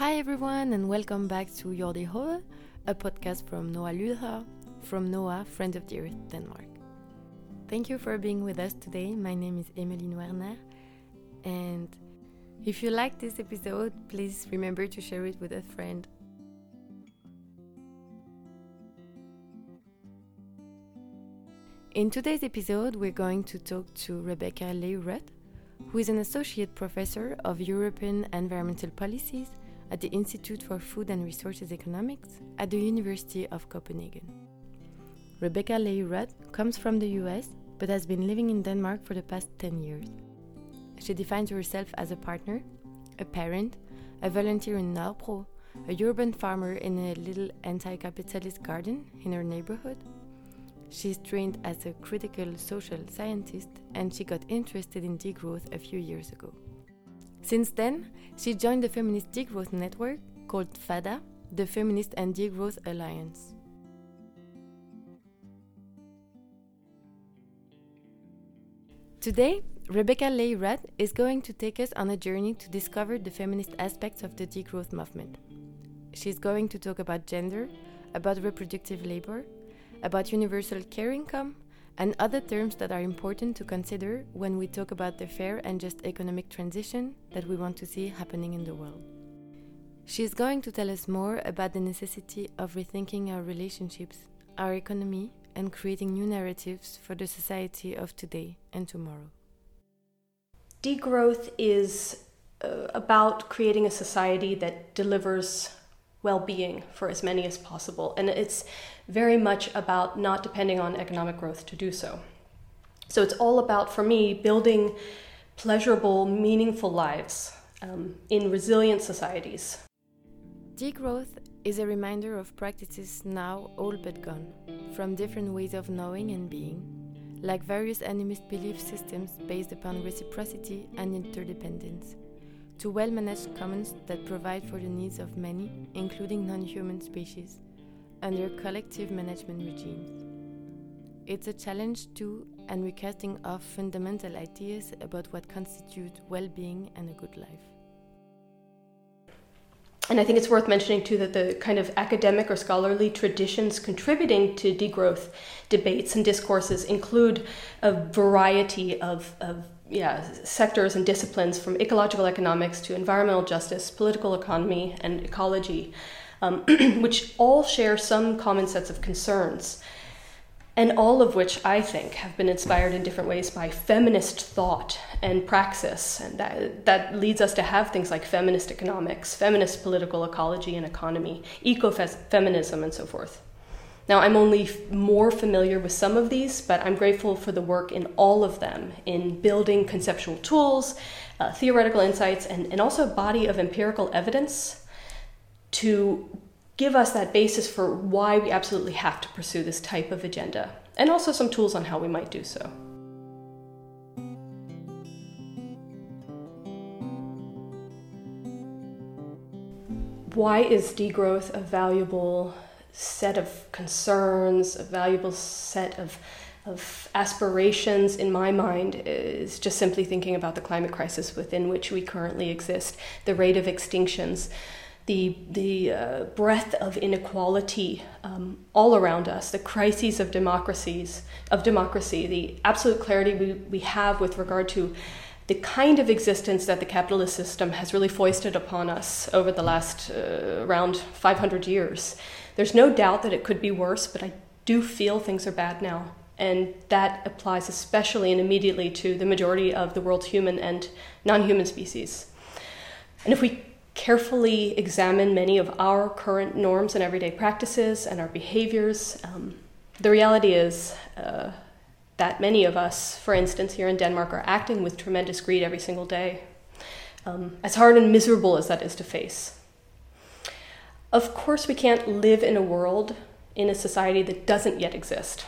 Hi everyone, and welcome back to Jordi Hove, a podcast from Noah Lydher, from Noah, Friend of the Earth, Denmark. Thank you for being with us today. My name is Emeline Werner, and if you like this episode, please remember to share it with a friend. In today's episode, we're going to talk to Rebecca Leigh Rutt, who is an associate professor of European environmental policies at the Institute for Food and Resources Economics at the University of Copenhagen. Rebecca Leigh Rutt comes from the US but has been living in Denmark for the past 10 years. She defines herself as a partner, a parent, a volunteer in Nørrebro, a urban farmer in a little anti capitalist garden in her neighborhood. She's trained as a critical social scientist and she got interested in degrowth a few years ago. Since then, she joined the feminist degrowth network called FADA, the Feminist and Degrowth Alliance. Today, Rebecca Leigh Rutt is going to take us on a journey to discover the feminist aspects of the degrowth movement. She's going to talk about gender, about reproductive labor, about universal care income, and other terms that are important to consider when we talk about the fair and just economic transition that we want to see happening in the world. She is going to tell us more about the necessity of rethinking our relationships, our economy, and creating new narratives for the society of today and tomorrow. Degrowth is uh, about creating a society that delivers well being for as many as possible. And it's very much about not depending on economic growth to do so. So it's all about, for me, building pleasurable, meaningful lives um, in resilient societies. Degrowth is a reminder of practices now all but gone, from different ways of knowing and being, like various animist belief systems based upon reciprocity and interdependence to well managed commons that provide for the needs of many, including non human species, under collective management regimes. It's a challenge to and recasting of fundamental ideas about what constitutes well being and a good life. And I think it's worth mentioning too that the kind of academic or scholarly traditions contributing to degrowth debates and discourses include a variety of, of yeah, sectors and disciplines from ecological economics to environmental justice, political economy, and ecology, um, which all share some common sets of concerns, and all of which I think have been inspired in different ways by feminist thought and praxis. And that, that leads us to have things like feminist economics, feminist political ecology and economy, ecofeminism, and so forth. Now, I'm only more familiar with some of these, but I'm grateful for the work in all of them in building conceptual tools, uh, theoretical insights, and, and also a body of empirical evidence to give us that basis for why we absolutely have to pursue this type of agenda, and also some tools on how we might do so. Why is degrowth a valuable set of concerns, a valuable set of of aspirations in my mind is just simply thinking about the climate crisis within which we currently exist, the rate of extinctions, the the uh, breadth of inequality um, all around us, the crises of democracies of democracy, the absolute clarity we, we have with regard to the kind of existence that the capitalist system has really foisted upon us over the last uh, around 500 years. There's no doubt that it could be worse, but I do feel things are bad now. And that applies especially and immediately to the majority of the world's human and non human species. And if we carefully examine many of our current norms and everyday practices and our behaviors, um, the reality is uh, that many of us, for instance, here in Denmark, are acting with tremendous greed every single day. Um, as hard and miserable as that is to face. Of course, we can't live in a world, in a society that doesn't yet exist.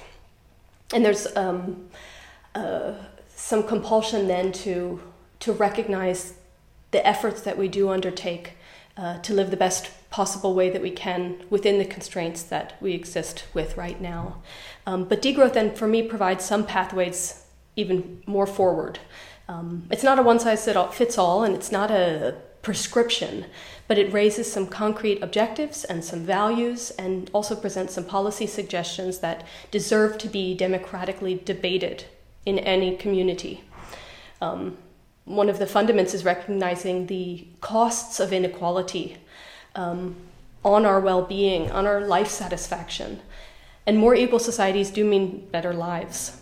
And there's um, uh, some compulsion then to, to recognize the efforts that we do undertake uh, to live the best possible way that we can within the constraints that we exist with right now. Um, but degrowth then, for me, provides some pathways even more forward. Um, it's not a one size fits all, and it's not a prescription, but it raises some concrete objectives and some values and also presents some policy suggestions that deserve to be democratically debated in any community. Um, one of the fundaments is recognizing the costs of inequality um, on our well being, on our life satisfaction. And more equal societies do mean better lives.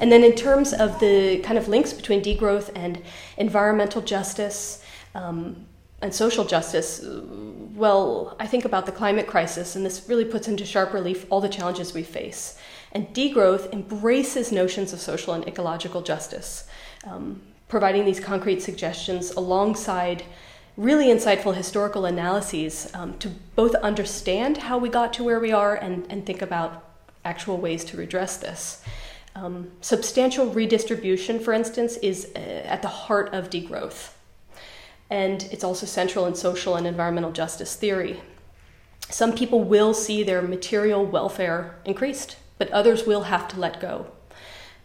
And then, in terms of the kind of links between degrowth and environmental justice um, and social justice, well, I think about the climate crisis, and this really puts into sharp relief all the challenges we face. And degrowth embraces notions of social and ecological justice, um, providing these concrete suggestions alongside really insightful historical analyses um, to both understand how we got to where we are and, and think about actual ways to redress this. Um, substantial redistribution, for instance, is uh, at the heart of degrowth. And it's also central in social and environmental justice theory. Some people will see their material welfare increased, but others will have to let go.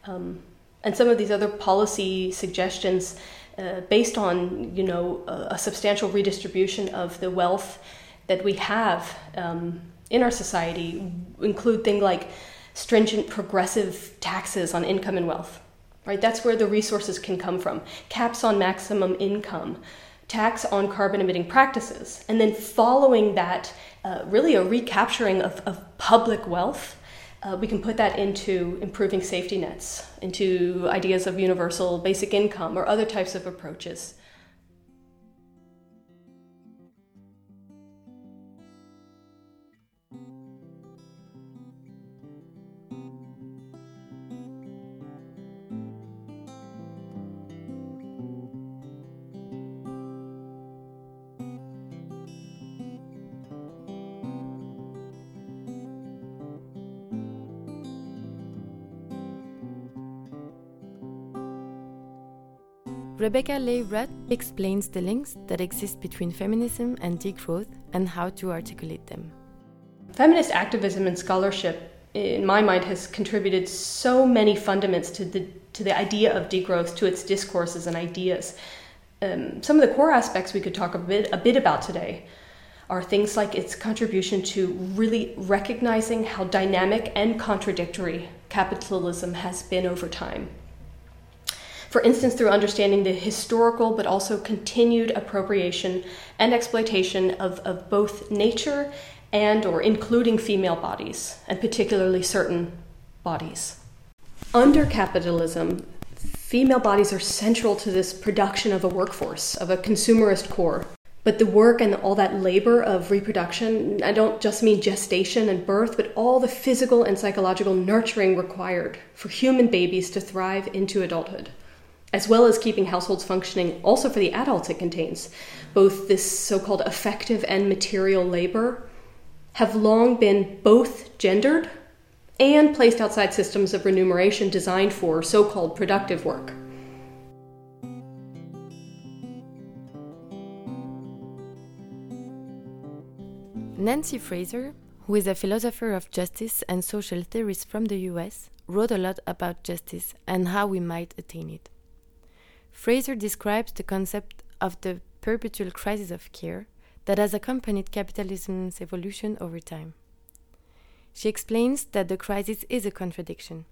Um, and some of these other policy suggestions, uh, based on you know a, a, substantial redistribution of the wealth that we have um, in our society, include things like stringent progressive taxes on income and wealth. Right, that's where the resources can come from. Caps on maximum income, tax on carbon emitting practices, and then following that, uh, really a recapturing of, of public wealth. Uh, we can put that into improving safety nets, into ideas of universal basic income or other types of approaches. Rebecca Leigh Rutt explains the links that exist between feminism and degrowth and how to articulate them. Feminist activism and scholarship, in my mind, has contributed so many fundaments to the, to the idea of degrowth, to its discourses and ideas. Um, some of the core aspects we could talk a bit, a bit about today are things like its contribution to really recognizing how dynamic and contradictory capitalism has been over time for instance, through understanding the historical but also continued appropriation and exploitation of, of both nature and or including female bodies, and particularly certain bodies. Under capitalism, female bodies are central to this production of a workforce, of a consumerist core. But the work and all that labor of reproduction, I don't just mean gestation and birth, but all the physical and psychological nurturing required for human babies to thrive into adulthood as well as keeping households functioning also for the adults it contains. Both this so called affective and material labor have long been both gendered and placed outside systems of remuneration designed for so called productive work. Nancy Fraser, who is a philosopher of justice and social theorist from the US, wrote a lot about justice and how we might attain it. Fraser describes the concept of the perpetual crisis of care that has accompanied capitalism's evolution over time. She explains that the crisis is a contradiction.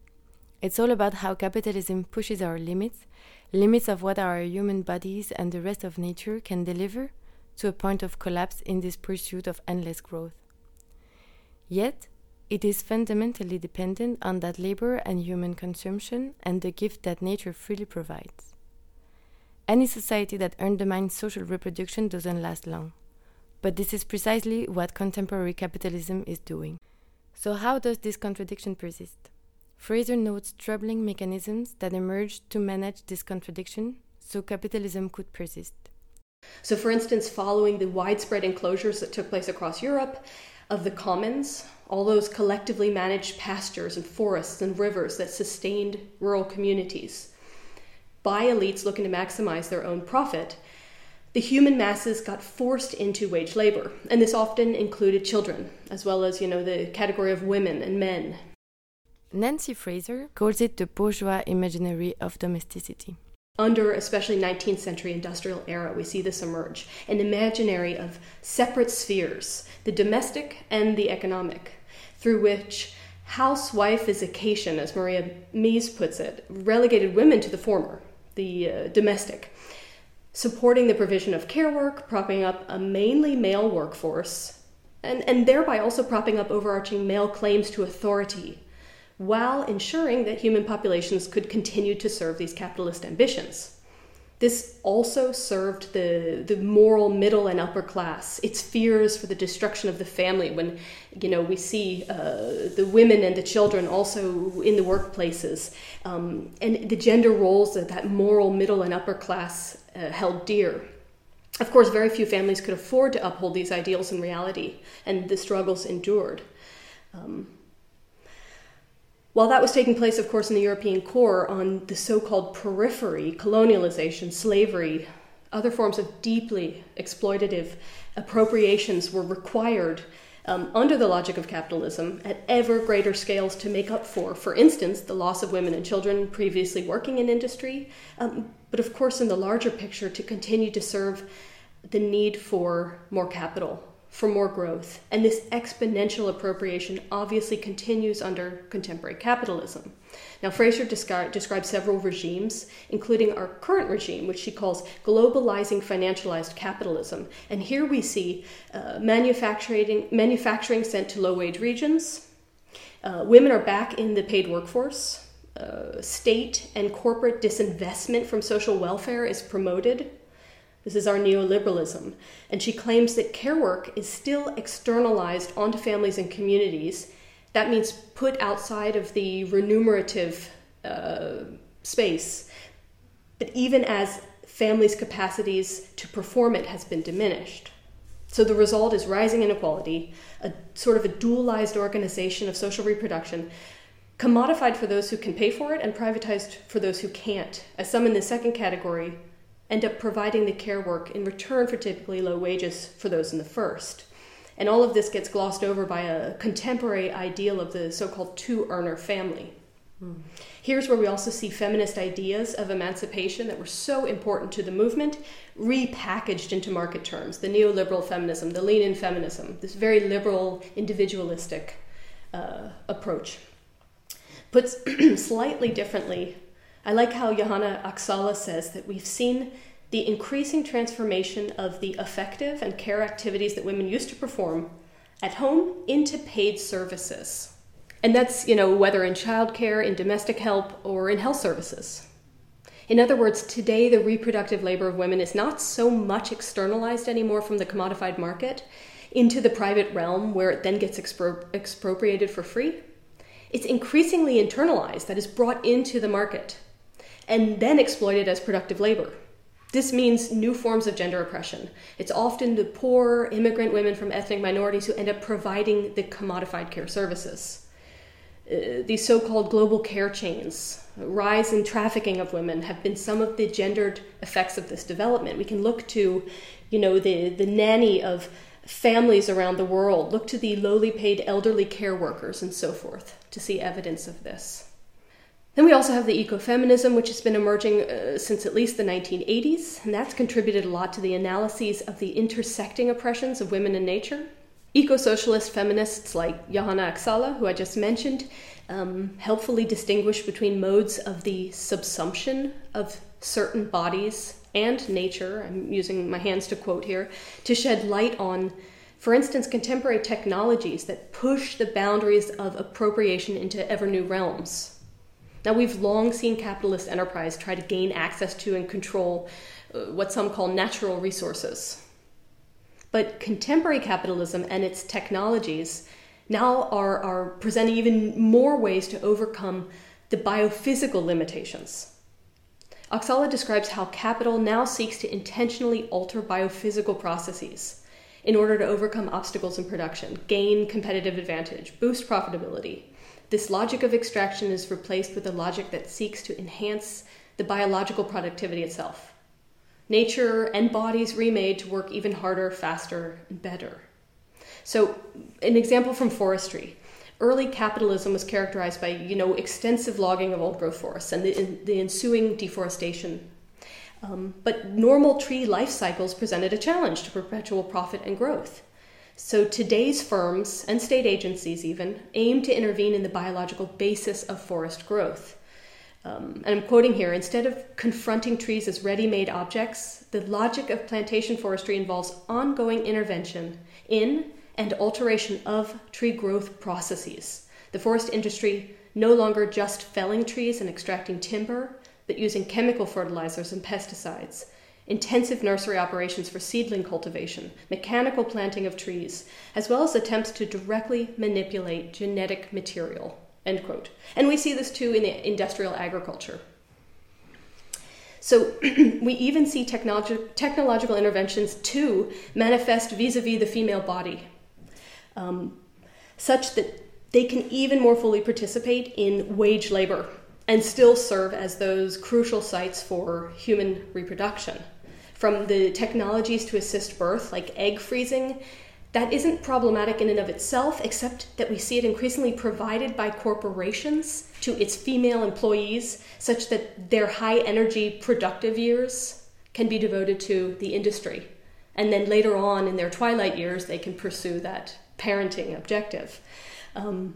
It's all about how capitalism pushes our limits, limits of what our human bodies and the rest of nature can deliver, to a point of collapse in this pursuit of endless growth. Yet, it is fundamentally dependent on that labor and human consumption and the gift that nature freely provides. Any society that undermines social reproduction doesn't last long. But this is precisely what contemporary capitalism is doing. So, how does this contradiction persist? Fraser notes troubling mechanisms that emerged to manage this contradiction so capitalism could persist. So, for instance, following the widespread enclosures that took place across Europe of the commons, all those collectively managed pastures and forests and rivers that sustained rural communities, by elites looking to maximize their own profit, the human masses got forced into wage labor, and this often included children, as well as, you know, the category of women and men. Nancy Fraser calls it the bourgeois imaginary of domesticity. Under especially 19th century industrial era, we see this emerge an imaginary of separate spheres, the domestic and the economic, through which housewife housewifeification, as Maria Mies puts it, relegated women to the former, the uh, domestic, supporting the provision of care work, propping up a mainly male workforce, and, and thereby also propping up overarching male claims to authority while ensuring that human populations could continue to serve these capitalist ambitions. This also served the, the moral middle and upper class, its fears for the destruction of the family when you know, we see uh, the women and the children also in the workplaces, um, and the gender roles that that moral middle and upper class uh, held dear. Of course, very few families could afford to uphold these ideals in reality, and the struggles endured. Um, while that was taking place, of course, in the European core on the so called periphery, colonialization, slavery, other forms of deeply exploitative appropriations were required um, under the logic of capitalism at ever greater scales to make up for, for instance, the loss of women and children previously working in industry, um, but of course, in the larger picture, to continue to serve the need for more capital, for more growth. And this exponential appropriation obviously continues under contemporary capitalism. Now, Fraser descri- describes several regimes, including our current regime, which she calls globalizing financialized capitalism. And here we see uh, manufacturing, manufacturing sent to low wage regions. Uh, women are back in the paid workforce. Uh, state and corporate disinvestment from social welfare is promoted this is our neoliberalism. And she claims that care work is still externalized onto families and communities. That means put outside of the remunerative uh, space. But even as families' capacities to perform it has been diminished. So the result is rising inequality, a sort of a dualized organization of social reproduction, commodified for those who can pay for it and privatized for those who can't, as some in the second category end up providing the care work in return for typically low wages for those in the first. And all of this gets glossed over by a contemporary ideal of the so called two earner family. Hmm. Here's where we also see feminist ideas of emancipation that were so important to the movement repackaged into market terms the neoliberal feminism, the lean in feminism, this very liberal, individualistic uh, approach. Put slightly differently, I like how Johanna Oksala says that we've seen the increasing transformation of the affective and care activities that women used to perform at home into paid services. And that's, you know, whether in childcare, in domestic help, or in health services. In other words, today the reproductive labor of women is not so much externalized anymore from the commodified market into the private realm where it then gets expro- expropriated for free. It's increasingly internalized, that is brought into the market and then exploited as productive labor. This means new forms of gender oppression. It's often the poor immigrant women from ethnic minorities who end up providing the commodified care services. Uh, these so called global care chains, rise in trafficking of women, have been some of the gendered effects of this development. We can look to, you know, the, the nanny of families around the world, look to the lowly paid elderly care workers, and so forth to see evidence of this. Then we also have the ecofeminism, which has been emerging uh, since at least the 1980s, and that's contributed a lot to the analyses of the intersecting oppressions of women and nature. Eco socialist feminists like Johanna Oksala, who I just mentioned, um, helpfully distinguish between modes of the subsumption of certain bodies and nature. I'm using my hands to quote here to shed light on, for instance, contemporary technologies that push the boundaries of appropriation into ever new realms now, we've long seen capitalist enterprise try to gain access to and control uh, what some call natural resources. But contemporary capitalism and its technologies now are, are presenting even more ways to overcome the biophysical limitations. Oksala describes how capital now seeks to intentionally alter biophysical processes in order to overcome obstacles in production, gain competitive advantage, boost profitability, this logic of extraction is replaced with a logic that seeks to enhance the biological productivity itself. Nature and bodies remade to work even harder, faster, and better. So, an example from forestry. early capitalism was characterized by, you know, extensive logging of old growth forests and the, the ensuing deforestation. Um, but normal tree life cycles presented a challenge to perpetual profit and growth. So today's firms and state agencies even aim to intervene in the biological basis of forest growth. Um, and I'm quoting here instead of confronting trees as ready made objects, the logic of plantation forestry involves ongoing intervention in and alteration of tree growth processes. The forest industry no longer just felling trees and extracting timber, but using chemical fertilizers and pesticides, intensive nursery operations for seedling cultivation, mechanical planting of trees, as well as attempts to directly manipulate genetic material. End quote. And we see this too in industrial agriculture. So we even see technologi- technological interventions to manifest vis a vis the female body, um, such that they can even more fully participate in wage labor and still serve as those crucial sites for human reproduction. From the technologies to assist birth, like egg freezing, that isn't problematic in and of itself, except that we see it increasingly provided by corporations to its female employees, such that their high energy productive years can be devoted to the industry. And then later on in their twilight years, they can pursue that parenting objective. Um,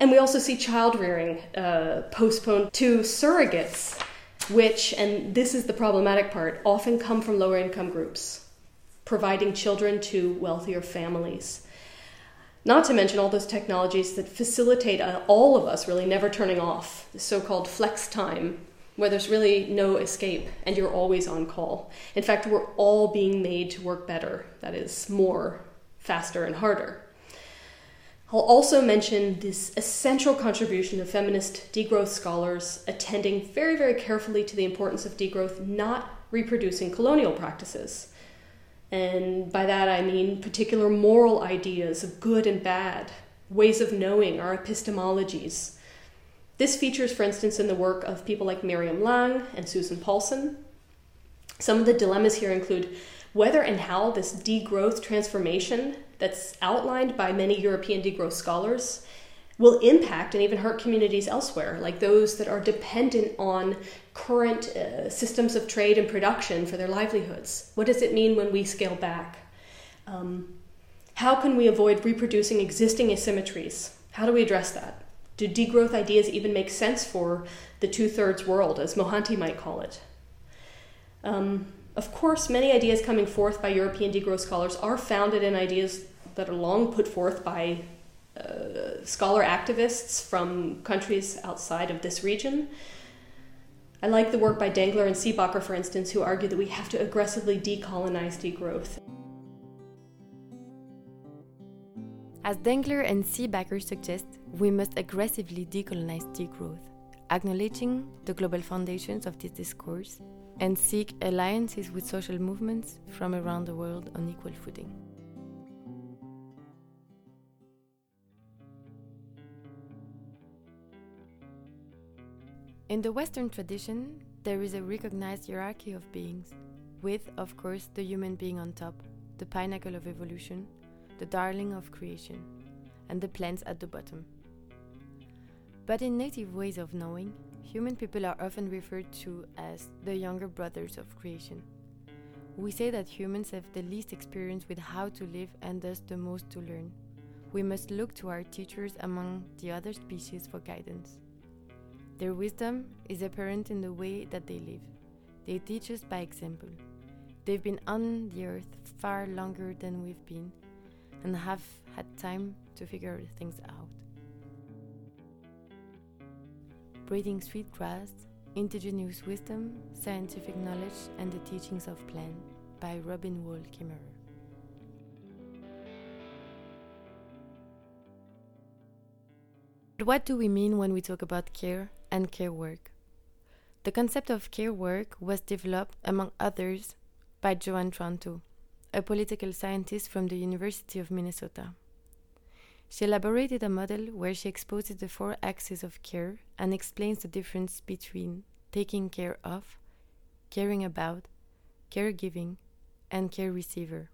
and we also see child rearing uh, postponed to surrogates, which, and this is the problematic part, often come from lower income groups providing children to wealthier families. Not to mention all those technologies that facilitate uh, all of us really never turning off, the so called flex time, where there's really no escape and you're always on call. In fact, we're all being made to work better, that is, more, faster, and harder. I'll also mention this essential contribution of feminist degrowth scholars attending very, very carefully to the importance of degrowth not reproducing colonial practices. And by that I mean particular moral ideas of good and bad, ways of knowing, our epistemologies. This features, for instance, in the work of people like Miriam Lang and Susan Paulson. Some of the dilemmas here include whether and how this degrowth transformation that's outlined by many European degrowth scholars will impact and even hurt communities elsewhere, like those that are dependent on current uh, systems of trade and production for their livelihoods. What does it mean when we scale back? Um, how can we avoid reproducing existing asymmetries? How do we address that? Do degrowth ideas even make sense for the two thirds world, as Mohanty might call it? Um, of course, many ideas coming forth by European degrowth scholars are founded in ideas that are long put forth by uh, scholar activists from countries outside of this region. I like the work by Dengler and Seebacher, for instance, who argue that we have to aggressively decolonize degrowth. As Dengler and Seebacher suggest, we must aggressively decolonize degrowth, acknowledging the global foundations of this discourse and seek alliances with social movements from around the world on equal footing. In the Western tradition, there is a recognized hierarchy of beings, with, of course, the human being on top, the pinnacle of evolution, the darling of creation, and the plants at the bottom. But in native ways of knowing, human people are often referred to as the younger brothers of creation. We say that humans have the least experience with how to live and thus the most to learn. We must look to our teachers among the other species for guidance. Their wisdom is apparent in the way that they live. They teach us by example. They've been on the earth far longer than we've been and have had time to figure things out. Braiding sweet grass, indigenous wisdom, scientific knowledge, and the teachings of Plan by Robin Wall Kimmerer. But what do we mean when we talk about care and care work? The concept of care work was developed, among others, by Joan Tronto, a political scientist from the University of Minnesota. She elaborated a model where she exposes the four axes of care and explains the difference between taking care of, caring about, caregiving, and care receiver.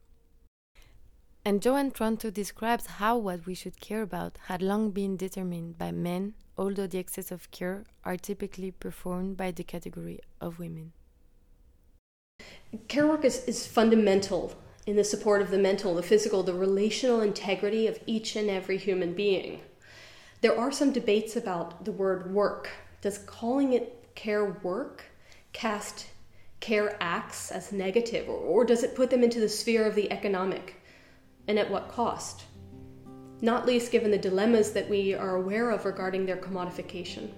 And Joan Tronto describes how what we should care about had long been determined by men, although the excess of care are typically performed by the category of women. Care work is, is fundamental in the support of the mental, the physical, the relational integrity of each and every human being. There are some debates about the word work. Does calling it care work cast care acts as negative, or, or does it put them into the sphere of the economic? And at what cost? Not least given the dilemmas that we are aware of regarding their commodification.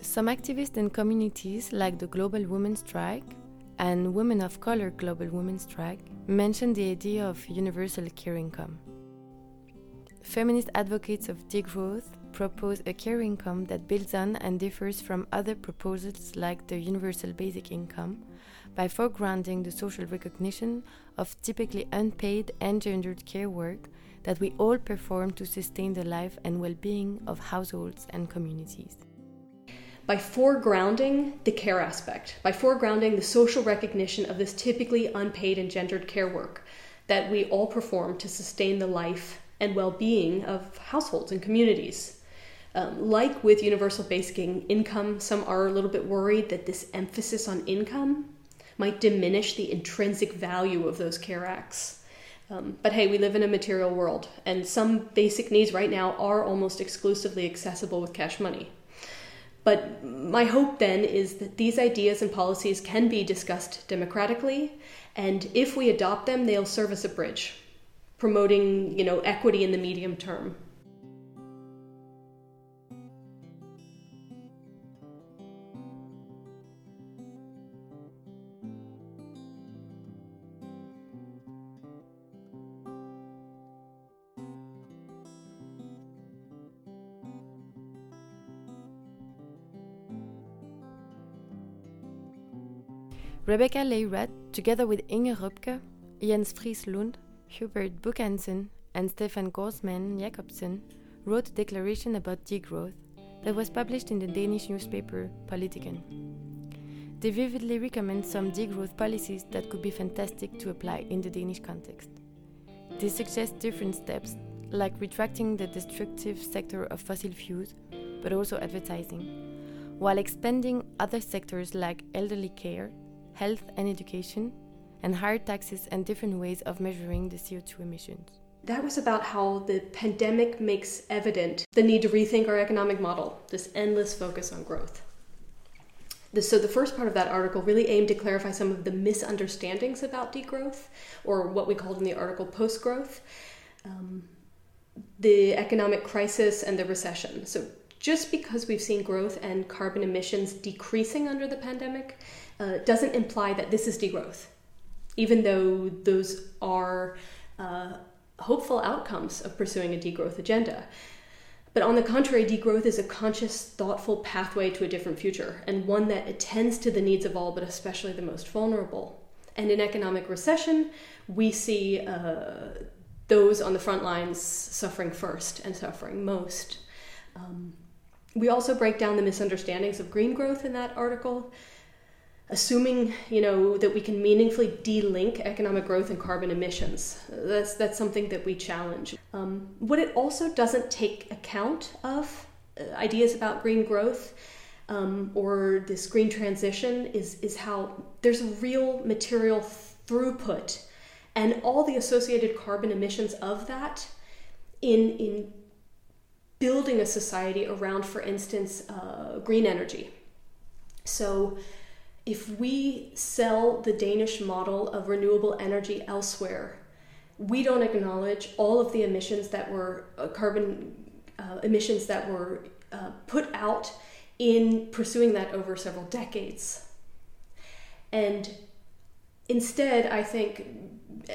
Some activists and communities, like the Global Women's Strike and Women of Color Global Women's Strike, mention the idea of universal care income. Feminist advocates of degrowth propose a care income that builds on and differs from other proposals like the universal basic income by foregrounding the social recognition of typically unpaid and gendered care work that we all perform to sustain the life and well being of households and communities by foregrounding the care aspect, by foregrounding the social recognition of this typically unpaid and gendered care work that we all perform to sustain the life and well being of households and communities. Um, like with universal basic income, some are a little bit worried that this emphasis on income might diminish the intrinsic value of those care acts. Um, but hey, we live in a material world, and some basic needs right now are almost exclusively accessible with cash money. But my hope then is that these ideas and policies can be discussed democratically, and if we adopt them, they'll serve as a bridge, promoting you know equity in the medium term. Rebecca Leigh-Rutt, together with Inge Røpke, Jens Friis Lund, Hubert Buch-Hansen, and Stefan Gaarsmand Jacobsen, wrote a declaration about degrowth that was published in the Danish newspaper Politiken. They vividly recommend some degrowth policies that could be fantastic to apply in the Danish context. They suggest different steps, like retracting the destructive sector of fossil fuels, but also advertising, while expanding other sectors like elderly care health and education, and higher taxes and different ways of measuring the CO2 emissions. That was about how the pandemic makes evident the need to rethink our economic model, this endless focus on growth. So, the first part of that article really aimed to clarify some of the misunderstandings about degrowth, or what we called in the article post growth, um, the economic crisis, and the recession. So, just because we've seen growth and carbon emissions decreasing under the pandemic uh, doesn't imply that this is degrowth, even though those are uh, hopeful outcomes of pursuing a degrowth agenda. But on the contrary, degrowth is a conscious, thoughtful pathway to a different future, and one that attends to the needs of all, but especially the most vulnerable. And in economic recession, we see uh, those on the front lines suffering first and suffering most. Um, we also break down the misunderstandings of green growth in that article assuming you know that we can meaningfully de-link economic growth and carbon emissions. That's that's something that we challenge. Um, what it also doesn't take account of uh, ideas about green growth um, or this green transition is is how there's a real material throughput and all the associated carbon emissions of that in in building a society around for instance uh, green energy. So if we sell the Danish model of renewable energy elsewhere, we don't acknowledge all of the emissions that were uh, carbon uh, emissions that were uh, put out in pursuing that over several decades. And instead, I think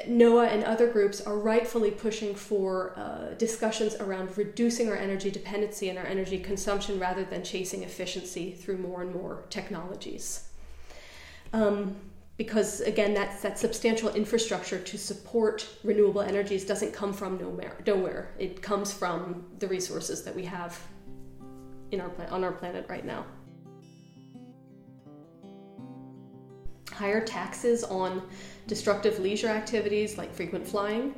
NOAH and other groups are rightfully pushing for uh, discussions around reducing our energy dependency and our energy consumption rather than chasing efficiency through more and more technologies. Um, because again, that's that substantial infrastructure to support renewable energies doesn't come from nowhere. Nowhere. It comes from the resources that we have. in our on our planet right now. Higher taxes on destructive leisure activities like frequent flying,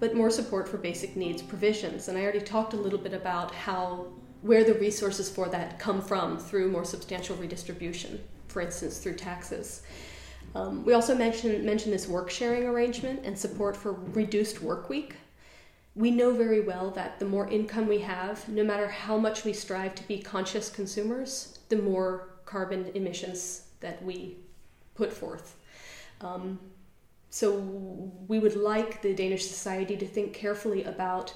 but more support for basic needs provisions. And I already talked a little bit about how where the resources for that come from through more substantial redistribution, for instance, through taxes. Um, we also mentioned mention this work sharing arrangement and support for reduced work week. We know very well that the more income we have, no matter how much we strive to be conscious consumers, the more carbon emissions that we put forth. Um, so we would like the Danish society to think carefully about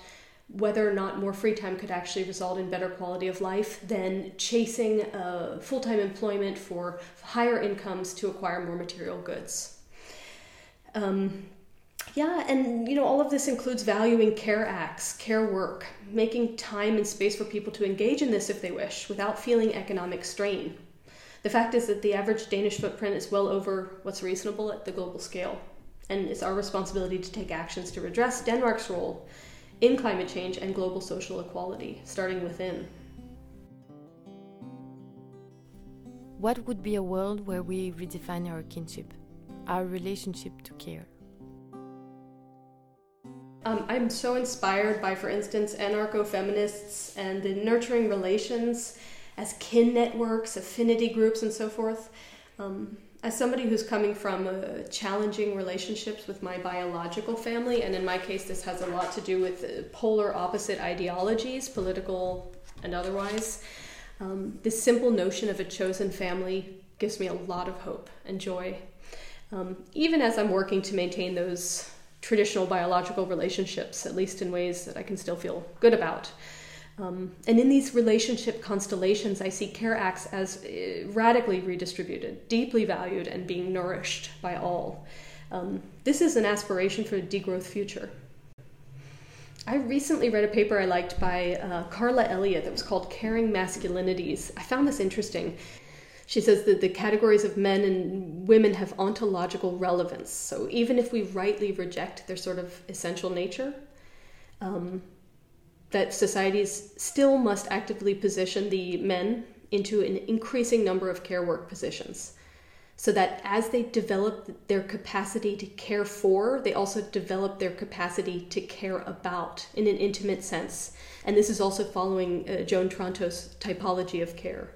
whether or not more free time could actually result in better quality of life than chasing uh, full time employment for higher incomes to acquire more material goods. Um, yeah, and you know, all of this includes valuing care acts, care work, making time and space for people to engage in this if they wish without feeling economic strain. The fact is that the average Danish footprint is well over what's reasonable at the global scale, and it's our responsibility to take actions to redress Denmark's role in climate change and global social equality, starting within. What would be a world where we redefine our kinship, our relationship to care? Um, I'm so inspired by, for instance, anarcho feminists and the nurturing relations as kin networks, affinity groups, and so forth. Um, as somebody who's coming from uh, challenging relationships with my biological family, and in my case, this has a lot to do with uh, polar opposite ideologies, political and otherwise, um, this simple notion of a chosen family gives me a lot of hope and joy. Um, even as I'm working to maintain those traditional biological relationships, at least in ways that I can still feel good about. Um, and in these relationship constellations, I see care acts as uh, radically redistributed, deeply valued, and being nourished by all. Um, this is an aspiration for a degrowth future. I recently read a paper I liked by uh, Karla Elliott that was called Caring Masculinities. I found this interesting. She says that the categories of men and women have ontological relevance. So even if we rightly reject their sort of essential nature, um, that societies still must actively position the men into an increasing number of care work positions so that as they develop their capacity to care for, they also develop their capacity to care about in an intimate sense. And this is also following uh, Joan Tronto's typology of care.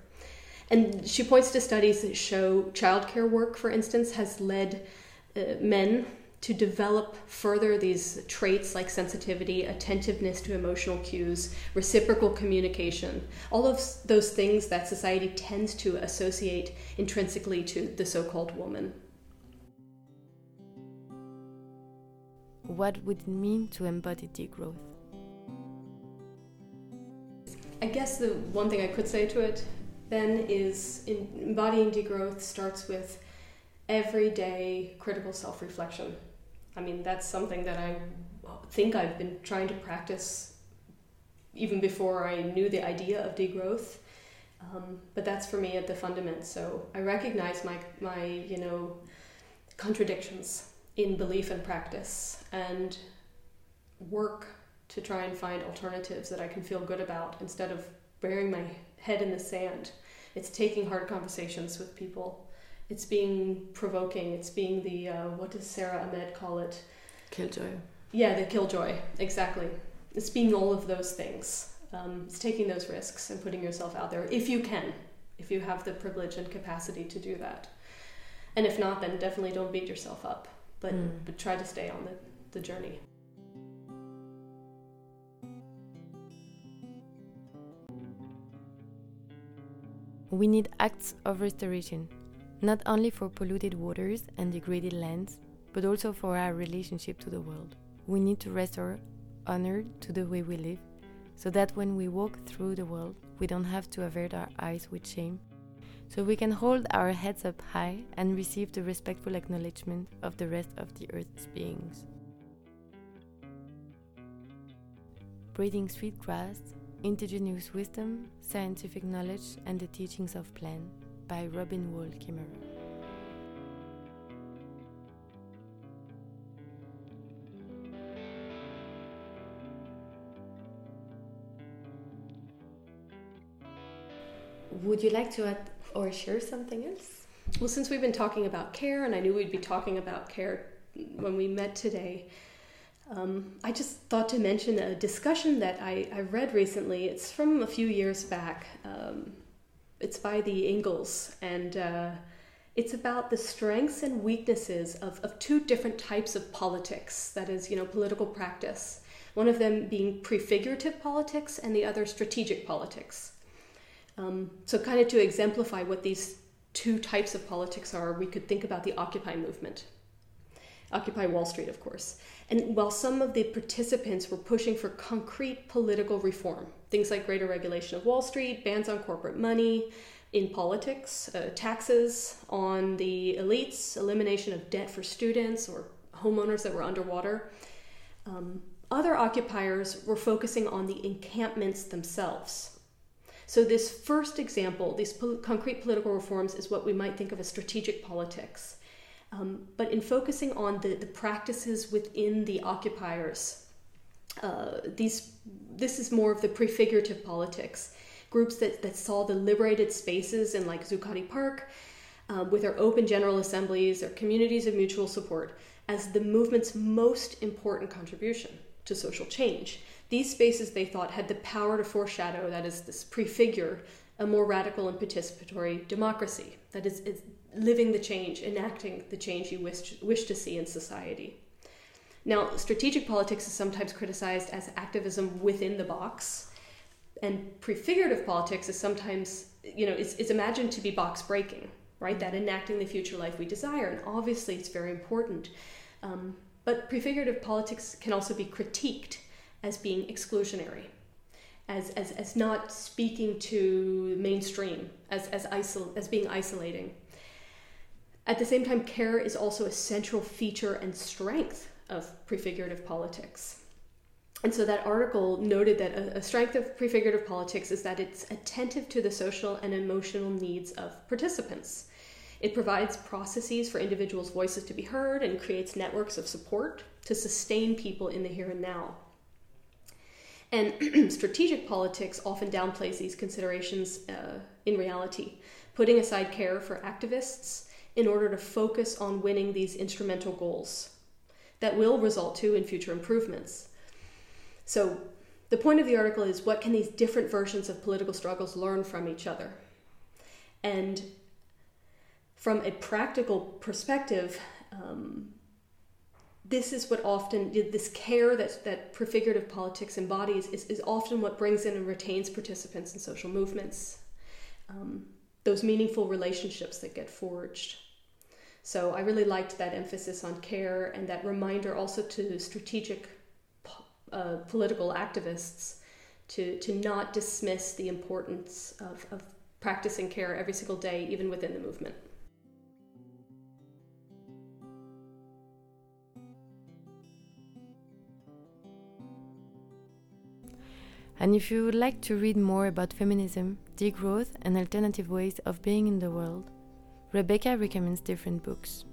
And she points to studies that show childcare work, for instance, has led uh, men to develop further these traits like sensitivity, attentiveness to emotional cues, reciprocal communication, all of those things that society tends to associate intrinsically to the so called woman. What would it mean to embody degrowth? I guess the one thing I could say to it then is embodying degrowth starts with everyday critical self reflection I mean, that's something that I think I've been trying to practice even before I knew the idea of degrowth. Um, but that's for me at the fundament. So I recognize my my you know contradictions in belief and practice, and work to try and find alternatives that I can feel good about instead of burying my head in the sand. It's taking hard conversations with people it's being provoking. It's being the uh, what does Sara Ahmed call it? Killjoy. Yeah, the killjoy. Exactly. It's being all of those things. Um, it's taking those risks and putting yourself out there if you can, if you have the privilege and capacity to do that. And if not, then definitely don't beat yourself up. But mm. but try to stay on the, the journey. We need acts of restoration not only for polluted waters and degraded lands, but also for our relationship to the world. We need to restore honor to the way we live, so that when we walk through the world, we don't have to avert our eyes with shame, so we can hold our heads up high and receive the respectful acknowledgement of the rest of the earth's beings. Braiding sweet grass, indigenous wisdom, scientific knowledge, and the teachings of plants by Robin Wall Kimmerer. would you like to add or share something else? Well, since we've been talking about care, and I knew we'd be talking about care when we met today, um, I just thought to mention a discussion that I, I read recently. It's from a few years back. Um, it's by the Ingalls, and uh, it's about the strengths and weaknesses of, of two different types of politics that is, you know, political practice. One of them being prefigurative politics, and the other strategic politics. Um, so, kind of to exemplify what these two types of politics are, we could think about the Occupy movement. Occupy Wall Street, of course. And while some of the participants were pushing for concrete political reform, things like greater regulation of Wall Street, bans on corporate money in politics, uh, taxes on the elites, elimination of debt for students or homeowners that were underwater, um, other occupiers were focusing on the encampments themselves. So, this first example, these concrete political reforms, is what we might think of as strategic politics. Um, but in focusing on the, the practices within the occupiers, uh, these, this is more of the prefigurative politics. Groups that, that saw the liberated spaces in like Zuccotti Park uh, with their open general assemblies or communities of mutual support as the movement's most important contribution to social change. These spaces they thought had the power to foreshadow, that is, this prefigure, a more radical and participatory democracy. That is, is living the change, enacting the change you wish, wish to see in society. Now, strategic politics is sometimes criticized as activism within the box, and prefigurative politics is sometimes, you know, is, it's imagined to be box breaking, right? That enacting the future life we desire, and obviously it's very important. Um, but prefigurative politics can also be critiqued as being exclusionary, as, as, as not speaking to mainstream, as, as, isol- as being isolating. At the same time, care is also a central feature and strength of prefigurative politics. And so that article noted that a, a, strength of prefigurative politics is that it's attentive to the social and emotional needs of participants. It provides processes for individuals' voices to be heard and creates networks of support to sustain people in the here and now. And strategic politics often downplays these considerations uh, in reality, putting aside care for activists in order to focus on winning these instrumental goals that will result too in future improvements. So the point of the article is what can these different versions of political struggles learn from each other? And from a practical perspective, um, this is what often this care that, that prefigurative politics embodies is, is often what brings in and retains participants in social movements. Um, those meaningful relationships that get forged. So I really liked that emphasis on care and that reminder also to strategic uh, political activists to, to not dismiss the importance of, of practicing care every single day, even within the movement. And if you would like to read more about feminism, degrowth, and alternative ways of being in the world, Rebecca recommends different books.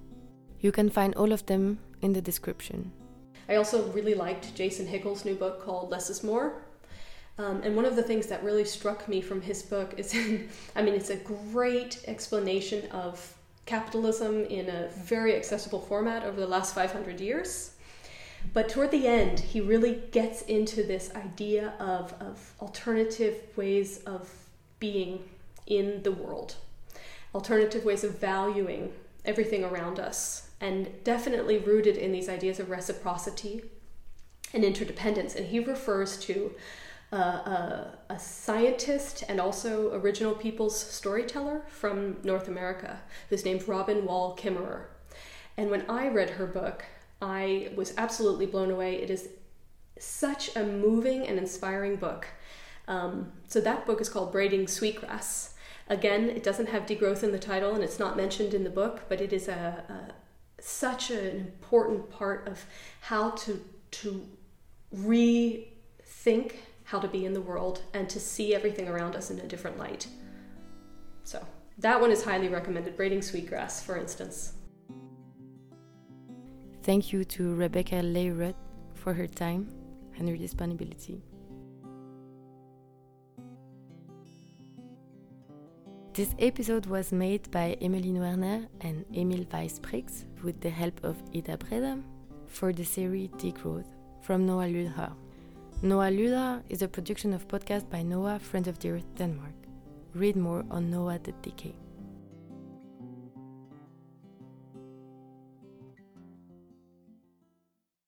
You can find all of them in the description. I also really liked Jason Hickel's new book called Less is More. Um, and one of the things that really struck me from his book is, I mean, it's a great explanation of capitalism in a very accessible format over the last 500 years. But toward the end, he really gets into this idea of, of alternative ways of being in the world, alternative ways of valuing everything around us, and definitely rooted in these ideas of reciprocity and interdependence. And he refers to uh, a, a, scientist and also original peoples storyteller from North America who's named Robin Wall Kimmerer. And when I read her book, I was absolutely blown away. It is such a moving and inspiring book. Um, so that book is called Braiding Sweetgrass. Again, it doesn't have degrowth in the title and it's not mentioned in the book, but it is a, a such an important part of how to to rethink how to be in the world and to see everything around us in a different light. So that one is highly recommended. Braiding Sweetgrass, for instance. Thank you to Rebecca Leigh-Rutt for her time and her disponibility. This episode was made by Emeline Werner and Emil Weiss-Briggs with the help of Ida Breda for the series Degrowth from NOAH Lydhar. NOAH Lydhar is a production of podcast by NOAH, Friends of the Earth Denmark. Read more on NOAH. Noah.dk.